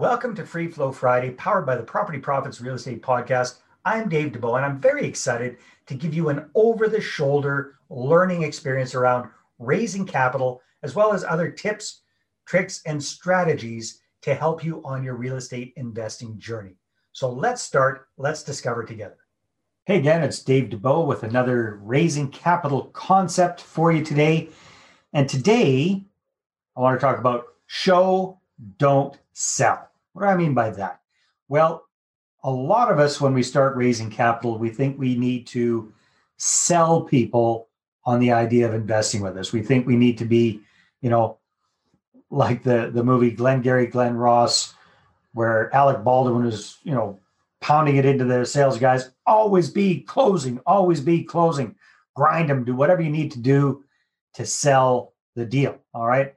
Welcome to Free Flow Friday, powered by the Property Profits Real Estate Podcast. I'm Dave Dubeau, and I'm very excited to give you an over the shoulder learning experience around raising capital, as well as other tips, tricks, and strategies to help you on your real estate investing journey. So let's start, let's discover together. Hey again, it's Dave Dubeau with another raising capital concept for you today. And today, I want to talk about show, don't sell. What do I mean by that? Well, a lot of us, when we start raising capital, we think we need to sell people on the idea of investing with us. We think we need to be, you know, like the the movie Glengarry Glen Ross, where Alec Baldwin is, you know, pounding it into the sales guys. Always be closing, always be closing. Grind them, do whatever you need to do to sell the deal. All right.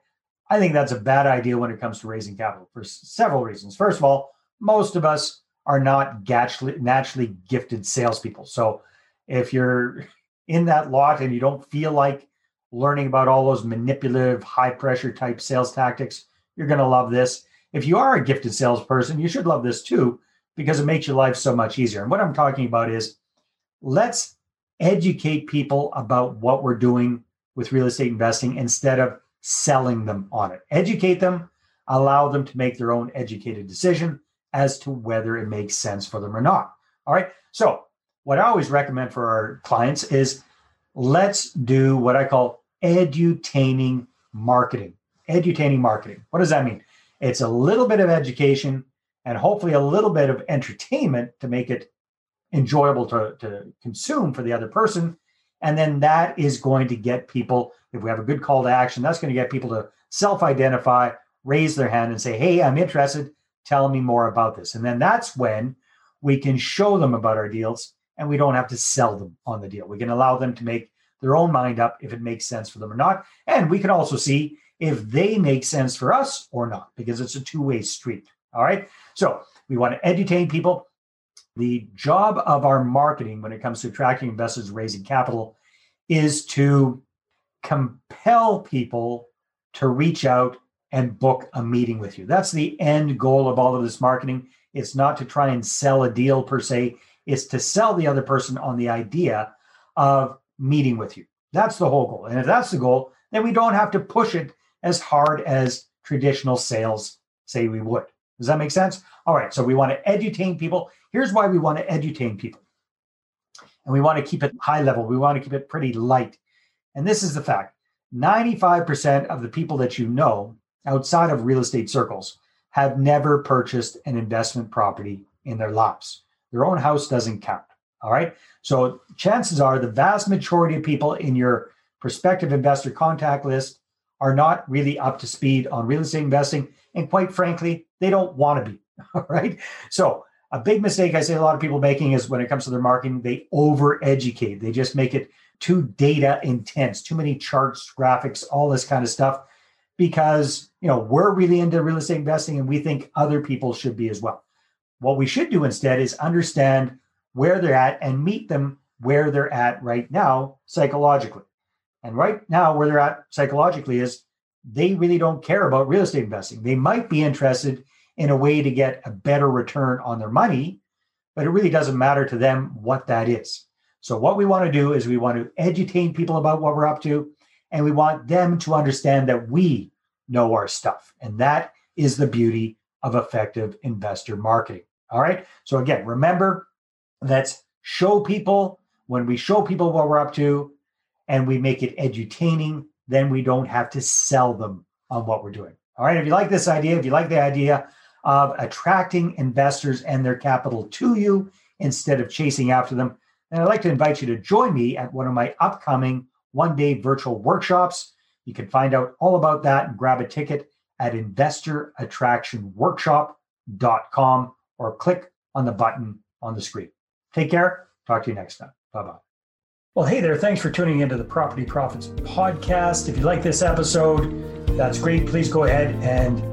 I think that's a bad idea when it comes to raising capital for several reasons. First of all, most of us are not naturally gifted salespeople. So if you're in that lot and you don't feel like learning about all those manipulative, high pressure type sales tactics, you're going to love this. If you are a gifted salesperson, you should love this too because it makes your life so much easier. And what I'm talking about is let's educate people about what we're doing with real estate investing instead of selling them on it. Educate them, allow them to make their own educated decision as to whether it makes sense for them or not. All right. So, what I always recommend for our clients is let's do what I call edutaining marketing. Edutaining marketing. What does that mean? It's a little bit of education and hopefully a little bit of entertainment to make it enjoyable to, to consume for the other person. And then that is going to get people, if we have a good call to action, that's going to get people to self identify, raise their hand, and say, Hey, I'm interested tell me more about this. And then that's when we can show them about our deals and we don't have to sell them on the deal. We can allow them to make their own mind up if it makes sense for them or not. And we can also see if they make sense for us or not, because it's a two way street. All right. So we want to educate people. The job of our marketing when it comes to attracting investors, raising capital, is to compel people to reach out and book a meeting with you. That's the end goal of all of this marketing. It's not to try and sell a deal per se, it's to sell the other person on the idea of meeting with you. That's the whole goal. And if that's the goal, then we don't have to push it as hard as traditional sales say we would. Does that make sense? All right. So we want to edutain people. Here's why we want to edutain people. And we want to keep it high level. We want to keep it pretty light. And this is the fact 95% of the people that you know outside of real estate circles have never purchased an investment property in their lives. Their own house doesn't count. All right. So chances are the vast majority of people in your prospective investor contact list are not really up to speed on real estate investing. And quite frankly, they don't want to be. All right. So a big mistake I see a lot of people making is when it comes to their marketing, they over educate. They just make it too data intense, too many charts, graphics, all this kind of stuff because you know we're really into real estate investing and we think other people should be as well. What we should do instead is understand where they're at and meet them where they're at right now psychologically. And right now where they're at psychologically is they really don't care about real estate investing. They might be interested in a way to get a better return on their money but it really doesn't matter to them what that is so what we want to do is we want to educate people about what we're up to and we want them to understand that we know our stuff. And that is the beauty of effective investor marketing. All right. So, again, remember, let's show people when we show people what we're up to and we make it edutaining, then we don't have to sell them on what we're doing. All right. If you like this idea, if you like the idea of attracting investors and their capital to you instead of chasing after them, then I'd like to invite you to join me at one of my upcoming one day virtual workshops. You can find out all about that and grab a ticket at investorattractionworkshop.com or click on the button on the screen. Take care. Talk to you next time. Bye bye. Well, hey there. Thanks for tuning into the Property Profits podcast. If you like this episode, that's great. Please go ahead and